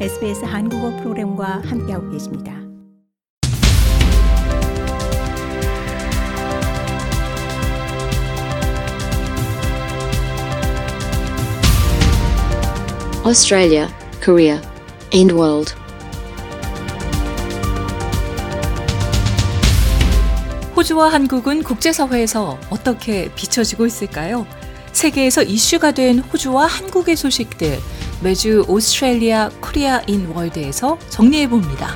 SBS 한국어 프로그램과 함께하고 계십니다. Australia, Korea, and world. 호주와 한국은 국제사회에서 어떻게 비춰지고 있을까요? 세계에서 이슈가 된 호주와 한국의 소식들 매주 Australia Korean in World에서 정리해 봅니다.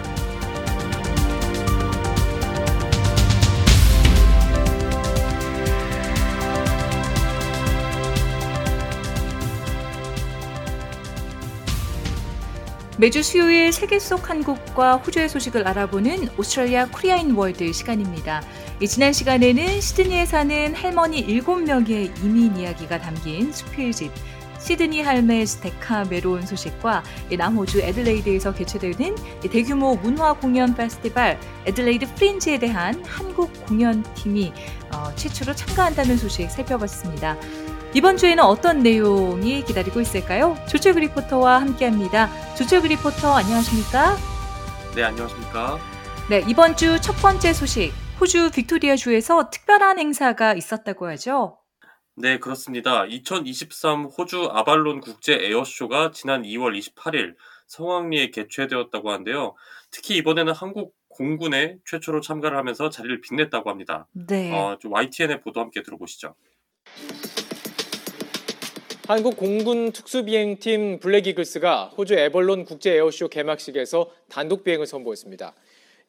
매주 수요일 세계 속 한국과 호주의 소식을 알아보는 Australia Korean in World 시간입니다. 지난 시간에는 시드니에 사는 할머니 7명의 이민 이야기가 담긴 수필집 시드니 할매스 데카메론 소식과 남호주 애들레이드에서 개최되는 대규모 문화 공연 페스티벌 애들레이드 프린지에 대한 한국 공연팀이 어, 최초로 참가한다는 소식 살펴봤습니다. 이번 주에는 어떤 내용이 기다리고 있을까요? 조철 리포터와 함께합니다. 조철 리포터 안녕하십니까? 네, 안녕하십니까? 네, 이번 주 첫 번째 소식. 호주 빅토리아 주에서 특별한 행사가 있었다고 하죠? 네, 그렇습니다. 2023 호주 아발론 국제 에어쇼가 지난 2월 28일 성황리에 개최되었다고 하는데요. 특히 이번에는 한국 공군에 최초로 참가를 하면서 자리를 빛냈다고 합니다. 네. 어, 좀 YTN의 보도 함께 들어보시죠. 한국 공군 특수비행팀 블랙이글스가 호주 에벌론 국제 에어쇼 개막식에서 단독 비행을 선보였습니다.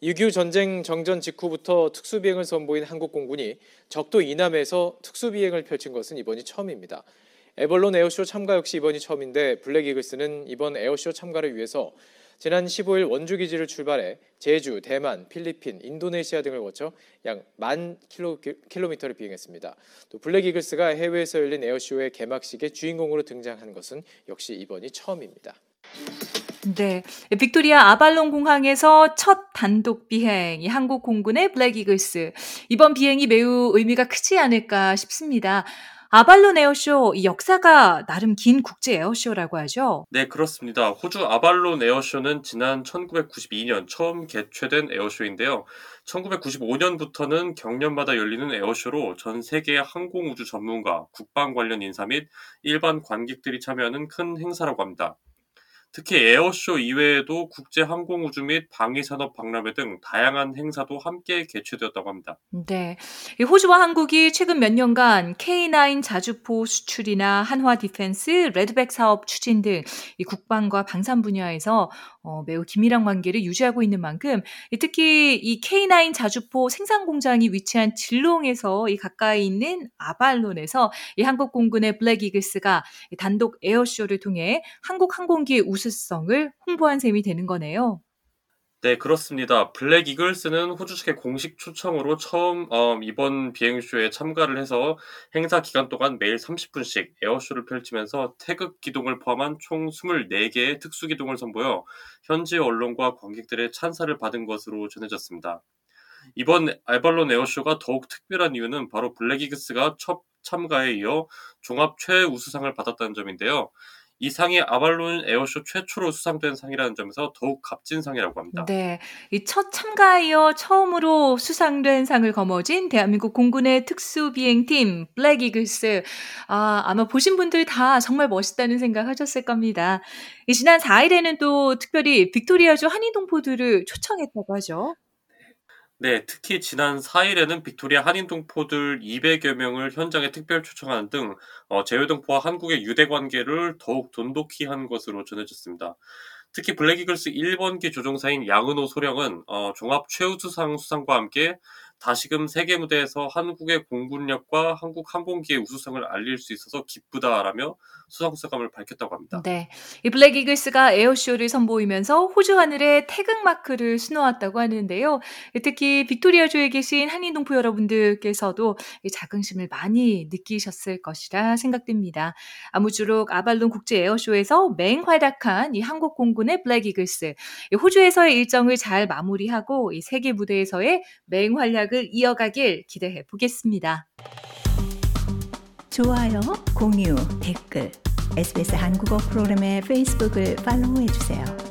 6.25 전쟁 정전 직후부터 특수비행을 선보인 한국 공군이 적도 이남에서 특수비행을 펼친 것은 이번이 처음입니다. 에벌론 에어쇼 참가 역시 이번이 처음인데 블랙이글스는 이번 에어쇼 참가를 위해서 지난 15일 원주 기지를 출발해 제주, 대만, 필리핀, 인도네시아 등을 거쳐 약 만 킬로미터를 비행했습니다. 또 블랙 이글스가 해외에서 열린 에어쇼의 개막식에 주인공으로 등장한 것은 역시 이번이 처음입니다. 네, 빅토리아 아발론 공항에서 첫 단독 비행, 이 한국 공군의 블랙 이글스. 이번 비행이 매우 의미가 크지 않을까 싶습니다. 아발론 에어쇼 이 역사가 나름 긴 국제 에어쇼라고 하죠. 네, 그렇습니다. 호주 아발론 에어쇼는 지난 1992년 처음 개최된 에어쇼인데요. 1995년부터는 격년마다 열리는 에어쇼로 전 세계의 항공우주 전문가, 국방 관련 인사 및 일반 관객들이 참여하는 큰 행사라고 합니다. 특히 에어쇼 이외에도 국제 항공 우주 및 방위 산업 박람회 등 다양한 행사도 함께 개최되었다고 합니다. 네. 호주와 한국이 최근 몇 년간 K9 자주포 수출이나 한화 디펜스, 레드백 사업 추진 등 국방과 방산 분야에서 어, 매우 긴밀한 관계를 유지하고 있는 만큼 특히 이 K9 자주포 생산 공장이 위치한 질롱에서 이 가까이 있는 아발론에서 이 한국 공군의 블랙 이글스가 단독 에어쇼를 통해 한국 항공기의 우수성을 홍보한 셈이 되는 거네요. 네, 그렇습니다. 블랙 이글스는 호주 측의 공식 초청으로 처음 어, 이번 비행쇼에 참가를 해서 행사 기간 동안 매일 30분씩 에어쇼를 펼치면서 태극 기동을 포함한 총 24개의 특수 기동을 선보여 현지 언론과 관객들의 찬사를 받은 것으로 전해졌습니다. 이번 아발론 에어쇼가 더욱 특별한 이유는 바로 블랙 이글스가 첫 참가에 이어 종합 최우수상을 받았다는 점인데요. 이 상이 아발론 에어쇼 최초로 수상된 상이라는 점에서 더욱 값진 상이라고 합니다. 네. 이 첫 참가에 이어 처음으로 수상된 상을 거머쥔 대한민국 공군의 특수비행팀 블랙 이글스. 아, 아마 보신 분들 다 정말 멋있다는 생각 하셨을 겁니다. 지난 4일에는 또 특별히 빅토리아주 한인동포들을 초청했다고 하죠. 네, 특히 지난 4일에는 빅토리아 한인동포들 200여 명을 현장에 특별 초청하는 등 어, 재외동포와 한국의 유대 관계를 더욱 돈독히 한 것으로 전해졌습니다. 특히 블랙이글스 1번기 조종사인 양은호 소령은 어, 종합 최우수상 수상과 함께 다시금 세계 무대에서 한국의 공군력과 한국 항공기의 우수성을 알릴 수 있어서 기쁘다라며 수상 소감을 밝혔다고 합니다. 네. 이 블랙 이글스가 에어쇼를 선보이면서 호주 하늘에 태극 마크를 수놓았다고 하는데요. 특히 빅토리아주에 계신 한인 동포 여러분들께서도 자긍심을 많이 느끼셨을 것이라 생각됩니다. 아무쪼록 아발론 국제 에어쇼에서 맹활약한 이 한국 공군의 블랙 이글스, 호주에서의 일정을 잘 마무리하고 이 세계 무대에서의 맹활 약을 이어가길 기대해 보겠습니다. 좋아요, 공유, 댓글, SBS 한국어 프로그램의 페이스북을 팔로우해 주세요.